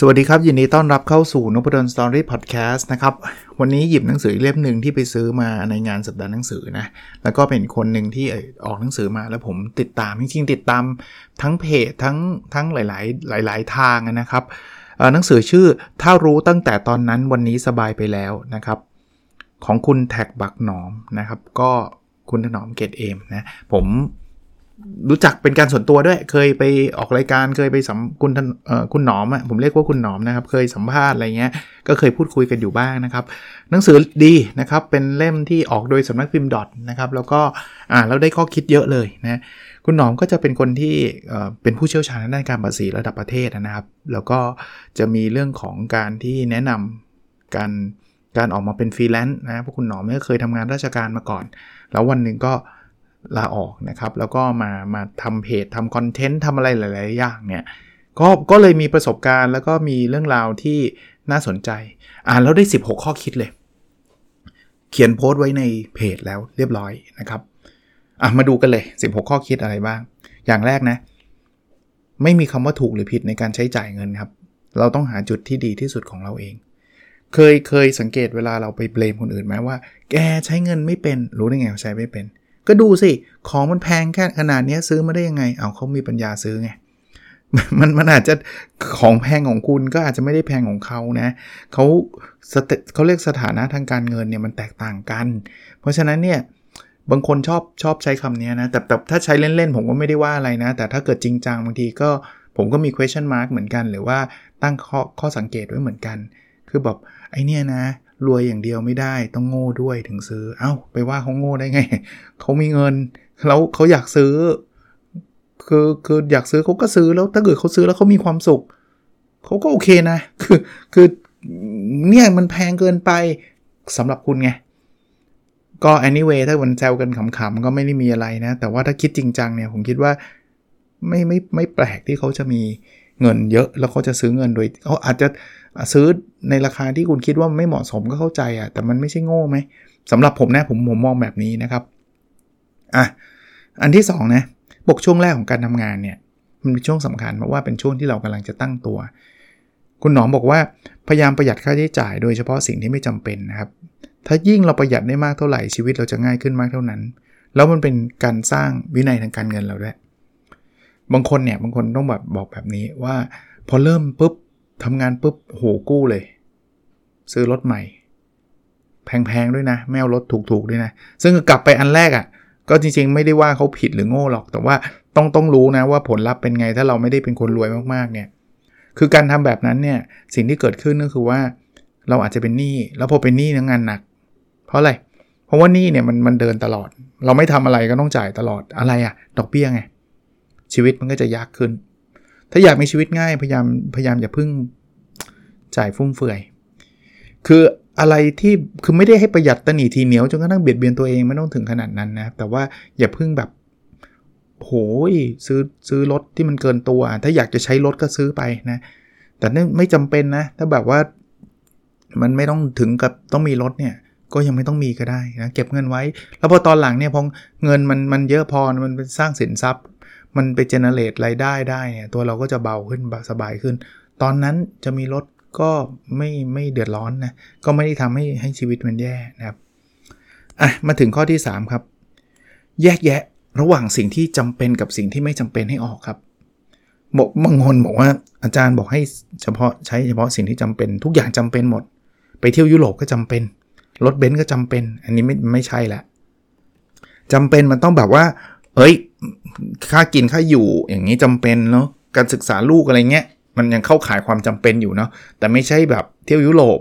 สวัสดีครับ ยินดีต้อนรับเข้าสู่นพดลสตอรี่พอดแคสต์นะครับ วันนี้หยิบหนังสือเล่มหนึ่งที่ไปซื้อมาในงานสัปดาห์หนังสือนะ แล้วก็เป็นคนหนึ่งที่ออกหนังสือมาแล้วผมติดตาม จริงๆ ติดตามทั้งเพจทั้งทั้งหลาย ๆ หลาย ๆ ทางนะครับหนังสือชื่อถ้ารู้ตั้งแต่ตอนนั้นวันนี้สบายไปแล้วนะครับ ของคุณแท็กบักหนอมนะครับ ก็คุณถนอมเกตเอมนะผม รู้จักเป็นการส่วนตัวด้วย เคยไปออกรายการเคยไปสัมคุณคุณหนอมอะผมเรียกว่าคุณหนอมนะครับ เคยสัมภาษณ์อะไรเงี้ย ก็เคยพูดคุยกันอยู่บ้างนะครับ หนังสือดีนะครับ เป็นเล่มที่ออกโดยสำนักพิมพ์ดอทนะครับ แล้วก็อ่าแล้วได้ข้อคิดเยอะเลยนะคุณหนอมก็จะเป็นคนที่เป็นผู้เชี่ยวชาญด้านการภาษีระดับประเทศนะครับ แล้วก็จะมีเรื่องของการที่แนะนำการการออกมาเป็นฟรีแลนซ์นะเพราะคุณหนอมไม่เคยทำงานราชการมาก่อน แล้ววันหนึ่งก็ ลาออกนะครับ แล้วก็มามาทำเพจทำ content ทำอะไรหลาย ๆ อย่างเนี่ยก็ก็เลยมีประสบการณ์แล้วก็มีเรื่องราวที่น่าสนใจ อ่านแล้วได้ 16 ข้อคิดเลย เขียนโพสต์ไว้ในเพจแล้วเรียบร้อยนะครับอะมาดูกันเลย 16 ข้อคิดอะไรบ้าง อย่างแรกนะ ไม่มีคำว่าถูกหรือผิดในการใช้จ่ายเงินครับ เราต้องหาจุดที่ดีที่สุดของเราเอง เคยเคยสังเกตเวลาเราไปเบลมคนอื่นไหมว่า แกใช้เงินไม่เป็น รู้ได้ไงใช้ไม่เป็น ก็ดูสิ ของมันแพงแค่ขนาดนี้ซื้อมาได้ยังไง เอาเขามีปัญญาซื้อไงมันมันอาจจะของแพงของคุณก็อาจจะไม่ได้แพงของเขานะเขาเขาเรียกสถานะทางการเงินเนี่ยมันแตกต่างกัน เพราะฉะนั้นเนี่ยบางคนชอบชอบใช้คำนี้นะ แต่แต่ถ้าใช้เล่น ๆ ผมก็ไม่ได้ว่าอะไรนะ แต่ถ้าเกิดจริงจังบางทีก็ผมก็มี question mark เหมือนกัน หรือว่าตั้งข้อข้อสังเกตไว้เหมือนกัน คือแบบไอเนี้ยนะ รวยอย่างเดียวไม่ได้ต้องโง่ด้วยถึงซื้อ เอา้า ไปว่าเขาโง่ได้ไง เขามีเงิน แล้วเขาอยากซื้อ คือคืออยากซื้อเขาก็ซื้อแล้วถ้าเกิดเขาซื้อแล้วเขามีความสุขเขาก็โอเคนะ คือคือเนี่ยมันแพงเกินไปสำหรับคุณไง ก็ anyway ถ้าวันแซวกันขำๆ ก็ไม่ได้มีอะไรนะ แต่ว่าถ้าคิดจริงจังเนี่ยผมคิดว่าไม่ไม่ไม่แปลกที่เขาจะมีเงินเยอะแล้วเขาจะซื้อเงินโดยเขาอาจจะ ซื้อในราคาที่คุณคิดว่าไม่เหมาะสมก็เข้าใจอะแต่มันไม่ใช่โง่ไหมสำหรับผมนะผมผมมองแบบนี้นะครับอะอันที่2นะบกช่วงแรกของการทำงานเนี่ยมันเป็นช่วงสำคัญเพราะว่าเป็นช่วงที่เรากำลังจะตั้งตัว คุณหนอมบอกว่าพยายามประหยัดค่าใช้จ่าย โดยเฉพาะสิ่งที่ไม่จำเป็นนะครับ ถ้ายิ่งเราประหยัดได้มากเท่าไหร่ชีวิตเราจะง่ายขึ้นมากเท่านั้น แล้วมันเป็นการสร้างวินัยทางการเงินเราด้วย บางคนเนี่ยบางคนต้องแบบบอกแบบนี้ว่า พอเริ่มปุ๊บ ทำงานปุ๊บโหกู้เลย ซื้อรถใหม่ แพงๆด้วยนะ ไม่เอารถถูกๆด้วยนะ ซึ่งกลับไปอันแรกอะ่ะ ก็จริงๆ ไม่ได้ว่าเขาผิดหรือโง่หรอก แต่ว่าต้องต้องรู้นะว่าผลลัพธ์เป็นไงถ้าเราไม่ได้เป็นคนรวยมากๆเนี่ยคือการทำแบบนั้นเนี่ยสิ่งที่เกิดขึ้นก็คือว่า เราอาจจะเป็นหนี้แล้วพอเป็นหนี้งานหนัก เพราะอะไร เพราะว่าหนี่เนี่ยมันมันเดินตลอด เราไม่ทำอะไรก็ต้องจ่ายตลอดอะไรอะดอกเบี้ยไงชีวิตมันก็จะยากขึ้น ถ้าอยากมีชีวิตง่ายพยายามพยายามอย่าพึ่งจ่ายฟุ่มเฟือย คืออะไรที่คือไม่ได้ให้ประหยัดตนีทีเหนียวจนกระทั่งเบียดเบียนตัวเองไม่ต้องถึงขนาดนั้นนะแต่ว่าอย่าพึ่งแบบโหยซื้อซื้อรถที่มันเกินตัว ถ้าอยากจะใช้รถก็ซื้อไปนะ แต่นั่นไม่จำเป็นนะ ถ้าแบบว่ามันไม่ต้องถึงกับต้องมีรถเนี่ย ก็ยังไม่ต้องมีก็ได้นะเก็บเงินไว้ แล้วพอตอนหลังเนี่ยพอเงินมันมันเยอะพอมันเป็นสร้างสินทรัพย์ มันไปเจเนเรตรายได้ได้เนี่ยตัวเราก็จะเบาขึ้นสบายขึ้น ตอนนั้นจะมีรถก็ไม่ไม่เดือดร้อนนะก็ไม่ได้ทำให้ให้ชีวิตมันแย่นะครับอะมาถึงข้อที่ 3 ครับ แยกแยะระหว่างสิ่งที่จำเป็นกับสิ่งที่ไม่จำเป็นให้ออกครับบอกบางคนบอกว่าอาจารย์บอกให้เฉพาะใช้เฉพาะสิ่งที่จำเป็น ทุกอย่างจำเป็นหมด ไปเที่ยวยุโรปก็จำเป็นรถเบนซ์ก็จำเป็น อันนี้ไม่ไม่ใช่ละจำเป็นมันต้องแบบว่า เอ้ย ค่ากินค่าอยู่อย่างนี้จำเป็นเนาะการศึกษาลูกอะไรเงี้ยมันยังเข้าขายความจำเป็นอยู่เนาะแต่ไม่ใช่แบบเที่ยวยุโรป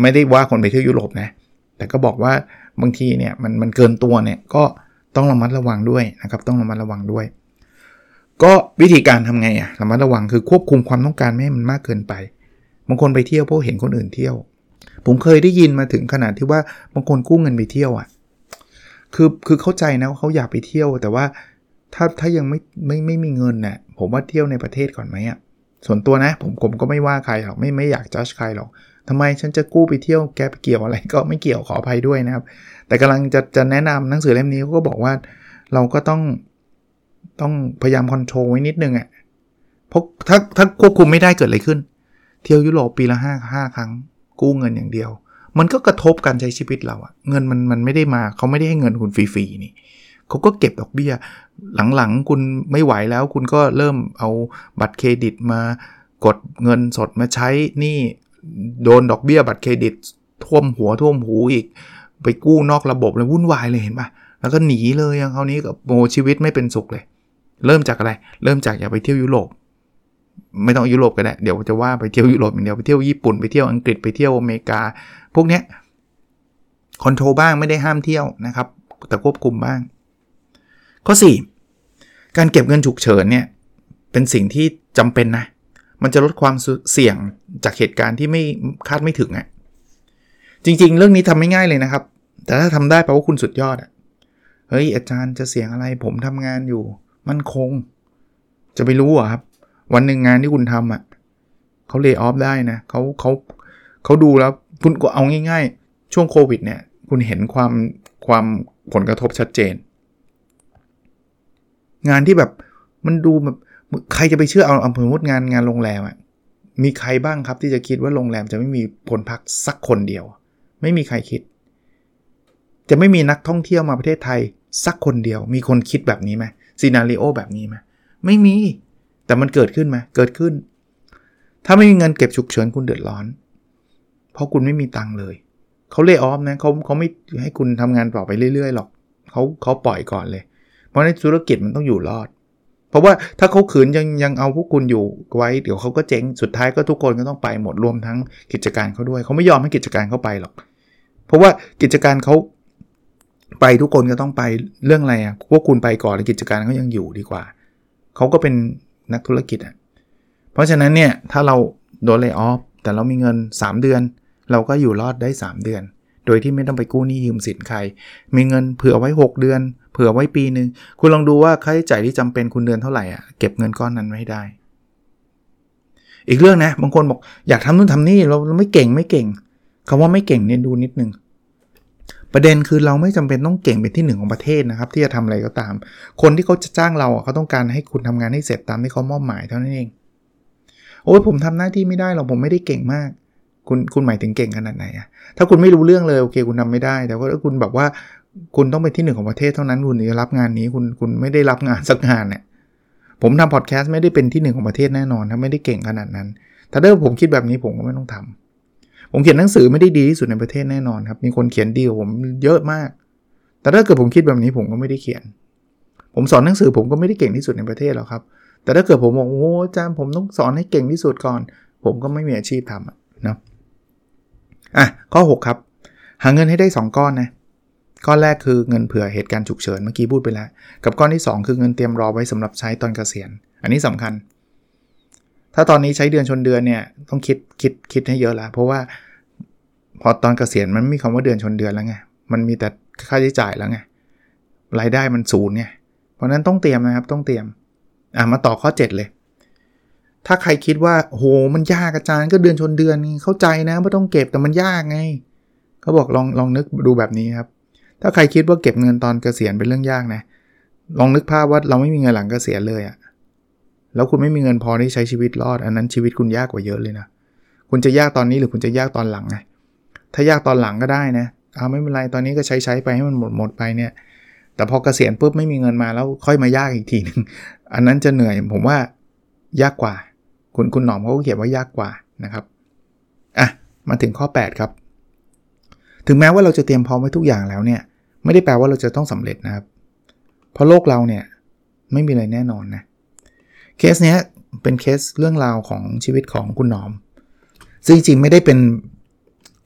ไม่ได้ว่าคนไปเที่ยวยุโรปนะ แต่ก็บอกว่าบางทีเนี่ยมันมันเกินตัวเนี่ยก็ต้องระมัดระวังด้วยนะครับ ต้องระมัดระวังด้วย ก็วิธีการทำไงอะระมัดระวังคือควบคุมความต้องการไม่ให้มันมากเกินไปบางคนไปเที่ยวเพราะเห็นคนอื่นเที่ยว ผมเคยได้ยินมาถึงขนาดที่ว่าบางคนกู้เงินไปเที่ยวอะ่ะคือคือเข้าใจนะว่าเขาอยากไปเที่ยว แต่ว่า ถ้าถ้ายังไม่ไม่ไม่มีเงินนะ่ะผมว่าเที่ยวในประเทศก่อนไหมอะ่ะส่วนตัวนะผมผมก็ไม่ว่าใครหรอกไม่ไม่อยากจัดใครหรอกทำไมฉันจะกู้ไปเที่ยวแกไปเกี่ยวอะไรก็ไม่เกี่ยวขออภัยด้วยนะครับ แต่กำลังจะจะแนะนำหนังสือเล่มนี้เขาก็บอกว่าเราก็ต้องต้องพยายามคอนโทรลไว้นิดนึงอะ่ะเพราะถ้าถ้าควบคุมไม่ได้เกิดอะไรขึ้น เที่ยวยุโรปปีละห้าห้าครั้ง กู้เงินอย่างเดียว มันก็กระทบการใช้ชีวิตเราอะเงินมันมันไม่ได้มาเขาไม่ได้ให้เงินคุณฟรีๆนี่ เขาก็เก็บดอกเบี้ย หลังๆ คุณไม่ไหวแล้ว คุณก็เริ่มเอาบัตรเครดิตมากดเงินสดมาใช้นี่โดนดอกเบี้ยบัตรเครดิต ท่วมหัวท่วมหูอีก ไปกู้นอกระบบเลยวุ่นวายเลยเห็นปะแล้วก็หนีเลยอย่างครานี้กับโมชีวิตไม่เป็นสุขเลย เริ่มจากอะไร เริ่มจากอย่าไปเที่ยวยุโรปไม่ต้องยุโรปก็ได้ เดี๋ยวจะว่าไปเที่ยวยุโรปอย่างเดียวไปเที่ยวญี่ปุ่นไปเที่ยวอังกฤษไปเที่ยวอเมริกา พวกเนี้ยคอนโทรลบ้างไม่ได้ห้ามเที่ยวนะครับ แต่ควบคุมบ้าง ข้อ 4 การเก็บเงินฉุกเฉินเนี่ยเป็นสิ่งที่จำเป็นนะ มันจะลดความเสี่ยงจากเหตุการณ์ที่ไม่คาดไม่ถึงอะ่ะจริง ๆ เรื่องนี้ทำไม่ง่ายเลยนะครับ แต่ถ้าทำได้แปลว่าคุณสุดยอดอะ่ะเฮ้ยอาจารย์จะเสี่ยงอะไรผมทำงานอยู่ มั่นคง จะไปรู้อะครับ วันหนึ่งงานที่คุณทำอะเขาเลิกออฟได้นะเขาเขาเขาดูแล้วคุณก็เอาง่าย ๆ ช่วงโควิดเนี่ย คุณเห็นความความผลกระทบชัดเจน งานที่แบบมันดูแบบใครจะไปเชื่อเอาอำเภอมุดงานงานโรงแรมอะมีใครบ้างครับที่จะคิดว่าโรงแรมจะไม่มีคนพักสักคนเดียว ไม่มีใครคิด จะไม่มีนักท่องเที่ยวมาประเทศไทยสักคนเดียว มีคนคิดแบบนี้ไหมซีนารีโอแบบนี้ไหมไม่มี แต่มันเกิดขึ้นไหมเกิดขึ้น ถ้าไม่มีเงินเก็บฉุกเฉินคุณเดือดร้อน เพราะคุณไม่มีตังค์เลยเขาเลิกออฟนะเขาเขาไม่ให้คุณทำงานต่อไปเรื่อยๆหรอกเขาเขาปล่อยก่อนเลย ราะในธุรกิจมันต้องอยู่รอด เพราะว่าถ้าเขาขืนยังยังเอาพวกคุณอยู่ไว้ เดี๋ยวเขาก็เจ๊งสุดท้ายก็ทุกคนก็ต้องไปหมดรวมทั้งกิจการเขาด้วย เขาไม่ยอมให้กิจการเขาไปหรอก เพราะว่ากิจการเขาไปทุกคนก็ต้องไปเรื่องอะไรอะพวกคุณไปก่อนแล้วกิจการเขายังอยู่ดีกว่า เขาก็เป็นนักธุรกิจอะเพราะฉะนั้นเนี่ยถ้าเราโดนเลิกออฟแต่เรามีเงิน 3 เดือน เราก็อยู่รอดได้ 3 เดือน โดยที่ไม่ต้องไปกู้หนี้ยืมสินใคร มีเงินเผื่อไว้ 6 เดือน เผื่อไว้ปีหนึ่งคุณลองดูว่าค่าใช้จ่ายที่จำเป็นคุณเดือนเท่าไหร่อะเก็บเงินก้อนนั้นไว้ได้ อีกเรื่องนะบางคนบอกอยากทำนู่นทำนี่เราไม่เก่งไม่เก่งคำว่าไม่เก่งเนี่ยดูนิดนึงประเด็นคือเราไม่จำเป็นต้องเก่งเป็นที่หนึ่งของประเทศนะครับ ที่จะทำอะไรก็ตาม คนที่เขาจะจ้างเราเขาต้องการให้คุณทำงานให้เสร็จตามที่เขามอบหมายเท่านั้นเอง โอ้ยผมทำหน้าที่ไม่ได้หรอกผมไม่ได้เก่งมาก คุณคุณหมายถึงเก่งขนาดไหนอะถ้าคุณไม่รู้เรื่องเลยโอเค คุณทาไม่ได้ แต่ว่าถ้าคุณแบบว่าคุณต้องเป็นที่หนึ่งของประเทศเท่านั้นคุณจะรับงานนี้คุณคุณไม่ได้รับงานสักงานเนี่ยผมทำพอดแคสต์ไม่ได้เป็นที่หนึ่งของประเทศแน่นอนถ้าไม่ได้เก่งขนาดนั้น ถ้าเดิมผมคิดแบบนี้ผมก็ไม่ต้องทำผมเขียนหนังสือไม่ได้ดีที่สุดในประเทศแน่นอนครับ มีคนเขียนดีกว่าผมเยอะมาก แต่ถ้าเกิดผมคิดแบบนี้ผมก็ไม่ได้เขียน ผมสอนหนังสือผมก็ไม่ได้เก่งที่สุดในประเทศหรอกครับ แต่ถ้าเกิดผมบอกโอ้อาจารย์ผมต้องสอนให้เก่งที่สุดก่อน ผมก็ไม่มีอาชีพทำนะ อะข้อ 6 ครับ หาเงินให้ได้ 2 ก้อนนะก้อนแรกคือเงินเผื่อเหตุการณ์ฉุกเฉินเมื่อกี้พูดไปแล้ว กับก้อนที่ 2 คือเงินเตรียมรอไว้สำหรับใช้ตอนเกษียณ อันนี้สำคัญ ถ้าตอนนี้ใช้เดือนชนเดือนเนี่ยต้องคิดคิดคิดให้เยอะละเพราะว่าพอตอนเกษียณมันไม่มีคำว่าเดือนชนเดือนแล้วไงมันมีแต่ค่าใช้จ่ายแล้วไงรายได้มันศูนย์ไงเพราะนั้นต้องเตรียมนะครับต้องเตรียมอะมาต่อข้อ 7 เลย ถ้าใครคิดว่าโหมันยากอาจารย์ก็เดือนชนเดือนเข้าใจนะว่ต้องเก็บแต่มันยากไงเขาบอกลองลองนึกดูแบบนี้ครับ ถ้าใครคิดว่าเก็บเงินตอนเกษียณเป็นเรื่องยากนะ ลองนึกภาพว่าเราไม่มีเงินหลังเกษียณเลยอะแล้วคุณไม่มีเงินพอที่ใช้ชีวิตรอด อันนั้นชีวิตคุณยากกว่าเยอะเลยนะคุณจะยากตอนนี้หรือคุณจะยากตอนหลังไงถ้ายากตอนหลังก็ได้นะเอาไม่เป็นไรตอนนี้ก็ใช้ใช้ไปให้มันหมดหมดไปเนี่ยแต่พอเกษียณปุ๊บไม่มีเงินมาแล้วค่อยมายากอีกทีนึง อันนั้นจะเหนื่อยผมว่ายากกว่า คุณคุณหนอมเขาเขียนว่ายากกว่านะครับอะมาถึงข้อ 8 ครับ ถึงแม้ว่าเราจะเตรียมพร้อมไว้ทุกอย่างแล้วเนี่ยไม่ได้แปลว่าเราจะต้องสำเร็จนะครับ เพราะโลกเราเนี่ยไม่มีอะไรแน่นอนนะเคสเนี้ยเป็นเคสเรื่องราวของชีวิตของคุณหนอม ซึ่งจริงไม่ได้เป็น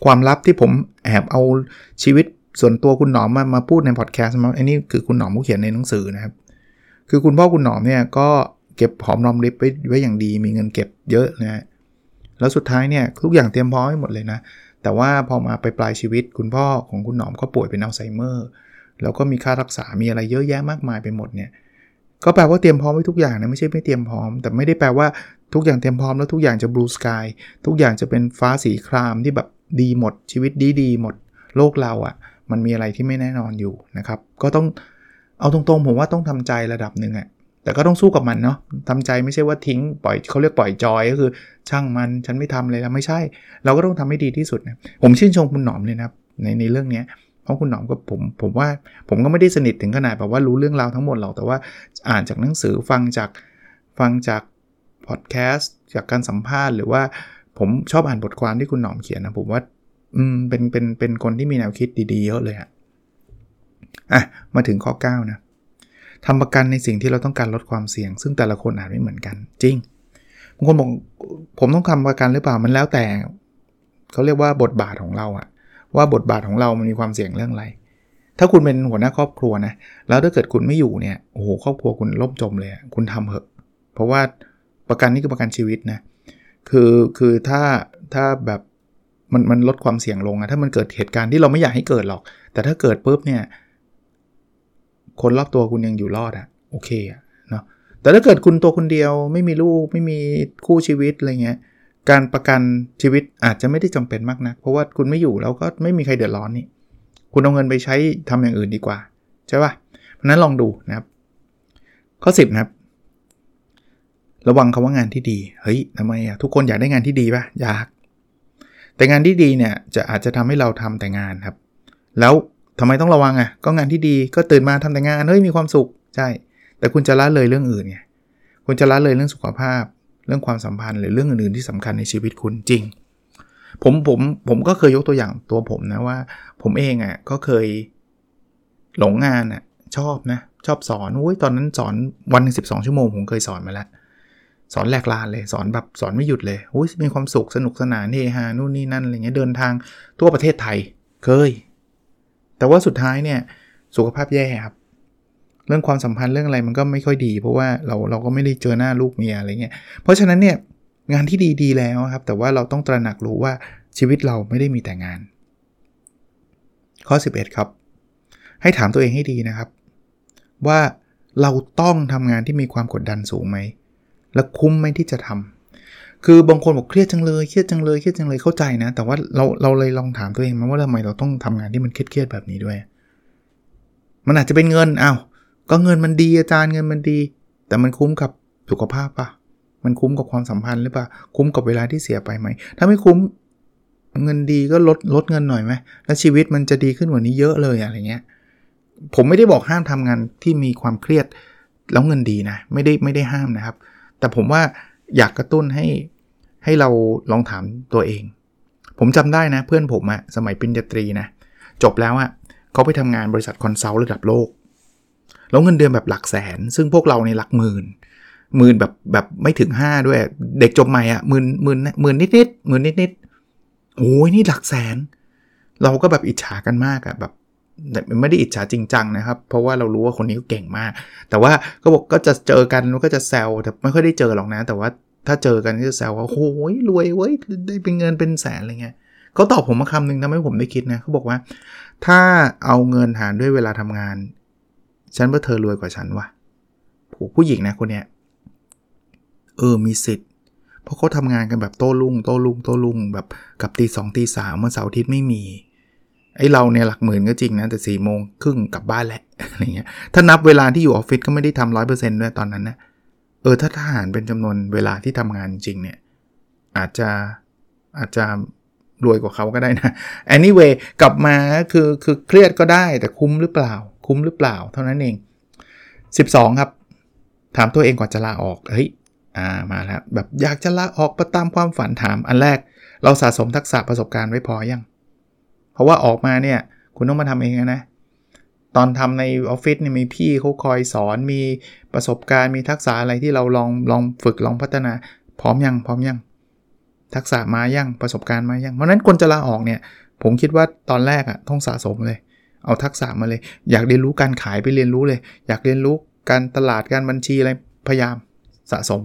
ความลับที่ผมแอบเอาชีวิตส่วนตัวคุณหนอมมามาพูดในพอดแคสต์มาอันนี้คือคุณหนอมผู้เขียนในหนังสือนะครับ คือคุณพ่อคุณหนอมเนี่ยก็เก็บหอมรอมริบไว้ไว้อย่างดี มีเงินเก็บเยอะนะ แล้วสุดท้ายเนี่ยทุกอย่างเตรียมพร้อมให้หมดเลยนะ แต่ว่าพอมาไปปลายชีวิตคุณพ่อของคุณหนอมก็ป่วยเป็นอัลไซเมอร์ แล้วก็มีค่ารักษา มีอะไรเยอะแยะมากมายไปหมดเนี่ย ก็แปลว่าเตรียมพร้อมไว้ทุกอย่างนะ ไม่ใช่ไม่เตรียมพร้อม แต่ไม่ได้แปลว่าทุกอย่างเตรียมพร้อมแล้วทุกอย่างจะบลูสกายทุกอย่างจะเป็นฟ้าสีครามที่แบบดีหมดชีวิตดีดีหมดโลกเราอะ่ะ มันมีอะไรที่ไม่แน่นอนอยู่นะครับ ก็ต้องเอาตรงๆ ผมว่าต้องทำใจระดับหนึ่งอะ่ะ แต่ก็ต้องสู้กับมันเนาะทำใจไม่ใช่ว่าทิ้งปล่อยเขาเรียกปล่อยจอยก็คือ ช่างมันฉันไม่ทำเลยแล้วไม่ใช่ เราก็ต้องทำให้ดีที่สุดนะผมชื่นชมคุณหนอมเลยนะในในเรื่องนี้เพราะคุณหนอมกับผมผมว่าผมก็ไม่ได้สนิทถึงขนาดแบบว่ารู้เรื่องราวทั้งหมดหรอกแต่ว่าอ่านจากหนังสือฟังจากฟังจากพอดแคสต์จากการสัมภาษณ์หรือว่าผมชอบอ่านบทความที่คุณหนอมเขียนนะผมว่าอืมเป็นเป็นเป็นคนที่มีแนวคิดดีๆเยอะเลยอะอะมาถึงข้อ 9 นะ ทำประกันในสิ่งที่เราต้องการลดความเสี่ยง ซึ่งแต่ละคนอาจไม่เหมือนกัน จริงบางคนบอกผมต้องทำประกันหรือเปล่ามันแล้วแต่เขาเรียกว่าบทบาทของเราอะว่าบทบาทของเรามันมีความเสี่ยงเรื่องอะไร ถ้าคุณเป็นหัวหน้าครอบครัวนะแล้วถ้าเกิดคุณไม่อยู่เนี่ยโอ้โหครอบครัวคุณล่มจมเลยคุณทำเหอะ เพราะว่าประกันนี่คือประกันชีวิตนะคือคือถ้าถ้าแบบมันมันลดความเสี่ยงลงอะถ้ามันเกิดเหตุการณ์ที่เราไม่อยากให้เกิดหรอก แต่ถ้าเกิดปุ๊บเนี่ย คนรอบตัวคุณยังอยู่รอดอะโอเคอะเนาะแต่ถ้าเกิดคุณตัวคนเดียวไม่มีลูกไม่มีคู่ชีวิตอะไรเงี้ยการประกันชีวิตอาจจะไม่ได้จำเป็นมากนะัก เพราะว่าคุณไม่อยู่แล้วก็ไม่มีใครเดือดร้อนนี่คุณเอาเงินไปใช้ทำอย่างอื่นดีกว่า ใช่ปะ่ะเพราะนั้นลองดูนะครับ ข้อ 10 นะครับ ระวังคาว่างานที่ดี เฮ้ยทำไมอะทุกคนอยากได้งานที่ดีปะอยาก แต่งานที่ดีเนี่ยจะอาจจะทำให้เราทำแต่งานครับ แล้ว ทำไมต้องระวังอะ ก็งานที่ดีก็ตื่นมาทำแต่งาน เฮ้ยมีความสุข ใช่ แต่คุณจะละเลยเรื่องอื่นไง คุณจะละเลยเรื่องสุขภาพ เรื่องความสัมพันธ์หรือเรื่องอื่นๆที่สำคัญในชีวิตคุณจริง ผมผมผมก็เคยยกตัวอย่างตัวผมนะว่า ผมเองอะ่ะก็เคยหลงงานอะ่ะชอบนะชอบสอนอุ้ยตอนนั้นสอนวันหนึ่งสิบสองชั่วโมงผมเคยสอนมาแล้วสอนแหลกลานเลยสอนแบบสอนไม่หยุดเลยอุ้ยมีความสุขสนุกสนานเฮฮานู่นนี่นั่นอะไรเงี้ยเดินทางทั่วประเทศไทย เคย แต่ว่าสุดท้ายเนี่ยสุขภาพแย่ครับ เรื่องความสัมพันธ์เรื่องอะไรมันก็ไม่ค่อยดี เพราะว่าเราเราก็ไม่ได้เจอหน้าลูกเมียอะไรเงี้ย เพราะฉะนั้นเนี่ยงานที่ดีดีแล้วครับ แต่ว่าเราต้องตระหนักรู้ว่าชีวิตเราไม่ได้มีแต่งาน ข้อ 11 ครับ ให้ถามตัวเองให้ดีนะครับ ว่าเราต้องทำงานที่มีความกดดันสูงไหม และคุ้มไหมที่จะทำ คือบางคนบอกเครียดจังเลยเครียดจังเลยเครียดจังเลยเข้าใจนะ แต่ว่าเราเราเลยลองถามตัวเองมาว่าทำไมเราต้องทำงานที่มันเครียดๆแบบนี้ด้วย มันอาจจะเป็นเงินอา้าวก็เงินมันดีอาจารย์เงินมันดี แต่มันคุ้มกับสุขภาพปะมันคุ้มกับความสัมพันธ์หรือเปล่าคุ้มกับเวลาที่เสียไปไหม ถ้าไม่คุ้มเงินดีก็ลดลดเงินหน่อยไหมแล้วชีวิตมันจะดีขึ้นกว่านี้เยอะเลยอะไรเงี้ยผมไม่ได้บอกห้ามทำงานที่มีความเครียดแล้วเงินดีนะ ไม่ได้ไม่ได้ห้ามนะครับ แต่ผมว่าอยากกระตุ้นให้ ให้เราลองถามตัวเอง ผมจำได้นะเพื่อนผมอะสมัยปริญญาตรีนะจบแล้วอะเขาไปทำงานบริษัท consult ระดับโลก แล้วเงินเดือนแบบหลักแสน ซึ่งพวกเราในหลักหมื่นหมื่นแบบแบบไม่ถึง 5 ด้วย เด็กจบใหม่อะหมื่นหมื่นหมื่นนิดนิดหมื่นนิดนิดโอ้ยนี่หลักแสน เราก็แบบอิจฉากันมากอะแบบไม่ได้อิจฉาจริงจังนะครับ เพราะว่าเรารู้ว่าคนนี้เก่งมาก แต่ว่าก็บอกก็จะเจอกันก็จะแซวแต่ไม่ค่อยได้เจอหรอกนะ แต่ว่า ถ้าเจอกันก็จะแซวว่าโอ้ยรวยเว้ยได้เป็นเงินเป็นแสนอะไรเงี้ยเขาตอบผมมาคำหนึ่งทำให้ผมได้คิดนะเขาบอกว่า ถ้าเอาเงินหารด้วยเวลาทำงาน ฉันว่าเธอรวยกว่าฉันวะผู้หญิงนะคนเนี้ยเออมีสิทธิ์ เพราะเขาทำงานกันแบบโต้รุ่งโต้รุ่งโต้รุ่งแบบกับตีสองตีสามวันเสาร์อาทิตย์ไม่มีไอ้เราเนี่ยหลักหมื่นก็จริงนะ แต่สี่โมงครึ่งกลับบ้านแหละอะไรเงี้ยถ้านับเวลาที่อยู่ออฟฟิศก็ไม่ได้ทำร้อยเปอร์เซ็นต์ด้วยตอนนั้นนะ เออถ้าทหารเป็นจำนวนเวลาที่ทำงานจริงเนี่ย อาจจะอาจจะรวยกว่าเขาก็ได้นะ anyway กลับมาคือคือเครียดก็ได้แต่คุ้มหรือเปล่า คุ้มหรือเปล่า เท่านั้นเอง 12 ครับ ถามตัวเองก่อนจะลาออกเฮ้ยอ่ามาแล้วแบบอยากจะลาออกประตามความฝันถามอันแรก เราสะสมทักษะประสบการณ์ไว้พอยัง เพราะว่าออกมาเนี่ย คุณต้องมาทำเองนะ ตอนทำในออฟฟิศเนี่ยมีพี่เขาคอยสอนมี ประสบการณ์มีทักษะอะไรที่เราลองลองฝึกลองพัฒนา พร้อมยังพร้อมยัง ทักษะมายังประสบการณ์มายังเพราะนั้นคนจะลาออกเนี่ย ผมคิดว่าตอนแรกอะ่ะต้องสะสมเลย เอาทักษะมาเลย อยากเรียนรู้การขายไปเรียนรู้เลย อยากเรียนรู้การตลาดการบัญชีอะไรพยายามสะสม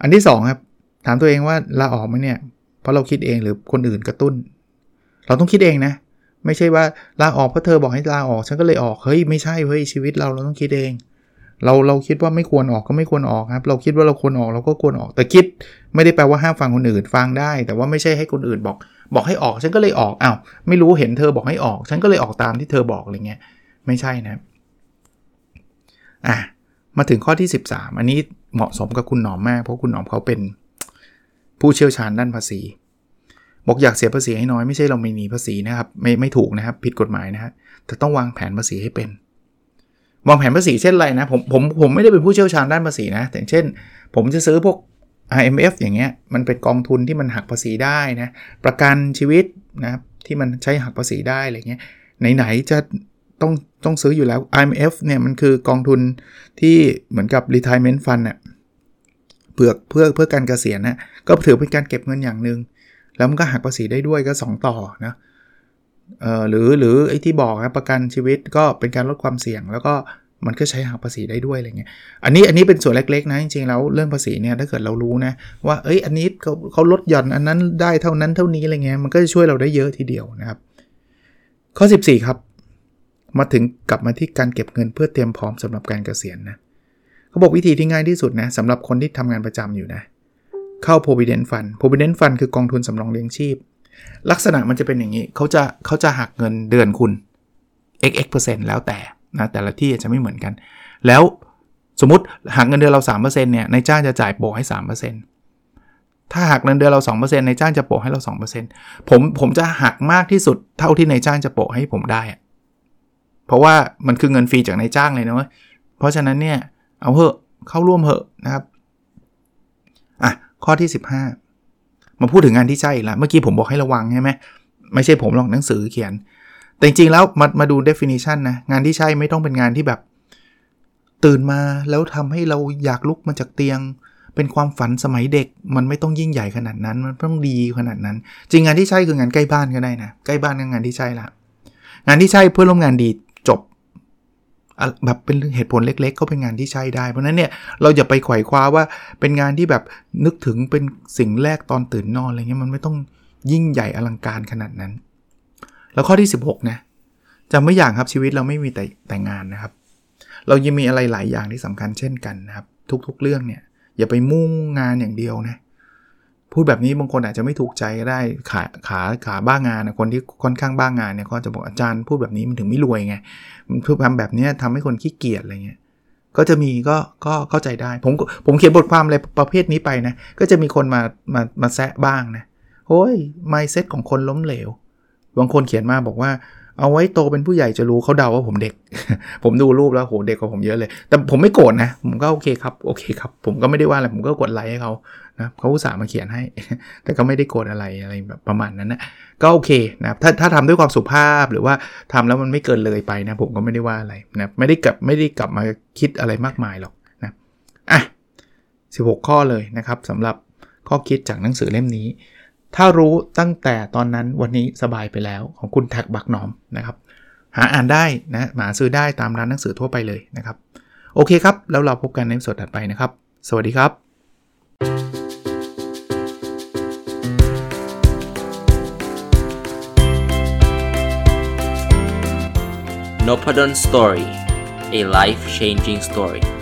อันที่2ครับถามตัวเองว่าลาออกไหมเนี่ยเพราะเราคิดเองหรือคนอื่นกระตุ้น เราต้องคิดเองนะ ไม่ใช่ว่าลาออกเพราะเธอบอกให้ลาออก ฉันก็เลยออกเฮ้ยไม่ใช่เฮ้ยชีวิตเราเราต้องคิดเอง เราเราคิดว่าไม่ควรออกก็ไม่ควรออกครับ เราคิดว่าเราควรออกเราก็ควรออก แต่คิดไม่ได้แปลว่าห้ามฟังคนอื่นฟังได้ แต่ว่าไม่ใช่ให้คนอื่นบอก บอกให้ออกฉันก็เลยออกอ้าวไม่รู้เห็นเธอบอกให้ออก ฉันก็เลยออกตามที่เธอบอกอะไรเงี้ยไม่ใช่นะอะมาถึงข้อที่ 13 อันนี้เหมาะสมกับคุณหนอมมาก เพราะคุณหนอมเขาเป็นผู้เชี่ยวชาญด้านภาษี บอกอยากเสียภาษีให้น้อยไม่ใช่เราไม่หนีภาษีนะครับ ไม่ไม่ถูกนะครับ ผิดกฎหมายนะฮะแต่ต้องวางแผนภาษีให้เป็น วางแผนภาษีเช่นไรนะผมผมผมไม่ได้เป็นผู้เชี่ยวชาญด้านภาษีนะแต่เช่น ผมจะซื้อพวก IMF อย่างเงี้ยมันเป็นกองทุนที่มันหักภาษีได้นะประกันชีวิตนะที่มันใช้หักภาษีได้อะไรเงี้ยไหนๆจะต้องต้องซื้ออยู่แล้ว IMF เนี่ยมันคือกองทุนที่เหมือนกับ retirement fund น่ะเพื่อเพื่อเพื่อการเกษียณนะก็ถือเป็นการเก็บเงินอย่างหนึ่งแล้วมันก็หักภาษีได้ด้วยก็ 2 ต่อนะเหรือหรือไอ้ที่บอกนะประกันชีวิตก็เป็นการลดความเสี่ยง แล้วก็มันก็ใช้หักภาษีได้ด้วยอะไรเงี้ย อันนี้อันนี้เป็นส่วนเล็กๆนะจริงๆแล้วเรื่องภาษีเนี่ยถ้าเกิดเรารู้นะว่าเอ้ยอันนี้เขาเขาลดหย่อนอันนั้นได้เท่านั้นเท่านี้อะไรเงี้ยมันก็จะช่วยเราได้เยอะทีเดียวนะครับ ข้อ 14 ครับ มาถึงกลับมาที่การเก็บเงินเพื่อเตรียมพร้อมสำหรับการเกษียณนะเขาบอกวิธีที่ง่ายที่สุดนะสำหรับคนที่ทำงานประจำอยู่นะ เข้า provident fund provident fund คือกองทุนสำรองเลี้ยงชีพ ลักษณะมันจะเป็นอย่างนี้เขาจะเขาจะหักเงินเดือนคุณ x x เปอร์เซ็นต์แล้วแต่นะแต่ละที่จะไม่เหมือนกัน แล้วสมมติหักเงินเดือนเรา3%เนี่ยนายจ้างจะจ่ายโปะให้ 3%ถ้าหักเงินเดือนเรา2%นายจ้างจะโปะให้เรา 2%ผมผมจะหักมากที่สุดเท่าที่นายจ้างจะโปะให้ผมได้ เพราะว่ามันคือเงินฟรีจากนายจ้างเลยนะเว้ยเพราะฉะนั้นเนี่ยเอาเหอะเข้าร่วมเหอะนะครับอะข้อที่ 15 มาพูดถึงงานที่ใช่ล้วเมื่อกี้ผมบอกให้ระวังใช่ไหมไม่ใช่ผมหรอกหนังสือเขียน แต่จริงๆแล้วมามาดู definition นะงานที่ใช่ไม่ต้องเป็นงานที่แบบ ตื่นมาแล้วทำให้เราอยากลุกมาจากเตียง เป็นความฝันสมัยเด็ก มันไม่ต้องยิ่งใหญ่ขนาดนั้น มันต้องดีขนาดนั้น จริงงานที่ใช่คืองานใกล้บ้านก็ได้นะใกล้บ้านก็งานที่ใช่ละงานที่ใช่เพื่อนร่วมงานดี แบบเป็นเหตุผลเล็ก ๆ ก็เป็นงานที่ใช่ได้ เพราะนั้นเนี่ยเราอย่าไปไขว่คว้าว่าเป็นงานที่แบบนึกถึงเป็นสิ่งแรกตอนตื่นนอนอะไรเงี้ยมันไม่ต้องยิ่งใหญ่อลังการขนาดนั้น แล้วข้อที่ 16นะจำไม่อย่างครับชีวิตเราไม่มีแต่แต่งานนะครับ เรายังมีอะไรหลายอย่างที่สำคัญเช่นกันนะครับ ทุกๆ เรื่องเนี่ยอย่าไปมุ่งงานอย่างเดียวนะ พูดแบบนี้บางคนอาจจะไม่ถูกใจก็ได้ขาขาขาบ้างงานนะคนที่ค่อนข้างบ้างงานเนี่ยก็จะบอกอาจารย์พูดแบบนี้มันถึงไม่รวยไงมันพูดทำแบบนี้ทำให้คนขี้เกียจอะไรเงี้ยก็จะมีก็ก็เข้าใจได้ ผมผมเขียนบทความอะไรประเภทนี้ไปนะก็จะมีคนมามามาแซะบ้างนะโอ้ยไมเซ็ตของคนล้มเหลวบางคนเขียนมาบอกว่า เอาไว้โตเป็นผู้ใหญ่จะรู้เขาเดาว่าผมเด็ก ผมดูรูปแล้วโหเด็กกว่าผมเยอะเลย แต่ผมไม่โกรธนะ ผมก็โอเคครับโอเคครับ ผมก็ไม่ได้ว่าอะไรผมก็กดไลค์ให้เขานะเขาอุตส่าห์มาเขียนให้ แต่ก็ไม่ได้โกรธอะไรอะไรแบบประมาณนั้นนะก็โอเคนะถ้าถ้าทำด้วยความสุภาพหรือว่าทำแล้วมันไม่เกินเลยไปนะ ผมก็ไม่ได้ว่าอะไรนะไม่ได้กลับไม่ได้กลับมาคิดอะไรมากมายหรอกนะอะ16 ข้อเลยนะครับสำหรับข้อคิดจากหนังสือเล่มนี้ ถ้ารู้ตั้งแต่ตอนนั้นวันนี้สบายไปแล้วของคุณแท็กบักนอมนะครับ หาอ่านได้นะหาซื้อได้ตามร้านหนังสือทั่วไปเลยนะครับ โอเคครับ แล้วเราพบกันในสดถัดไปนะครับ สวัสดีครับ n o p a d o n Story a life changing story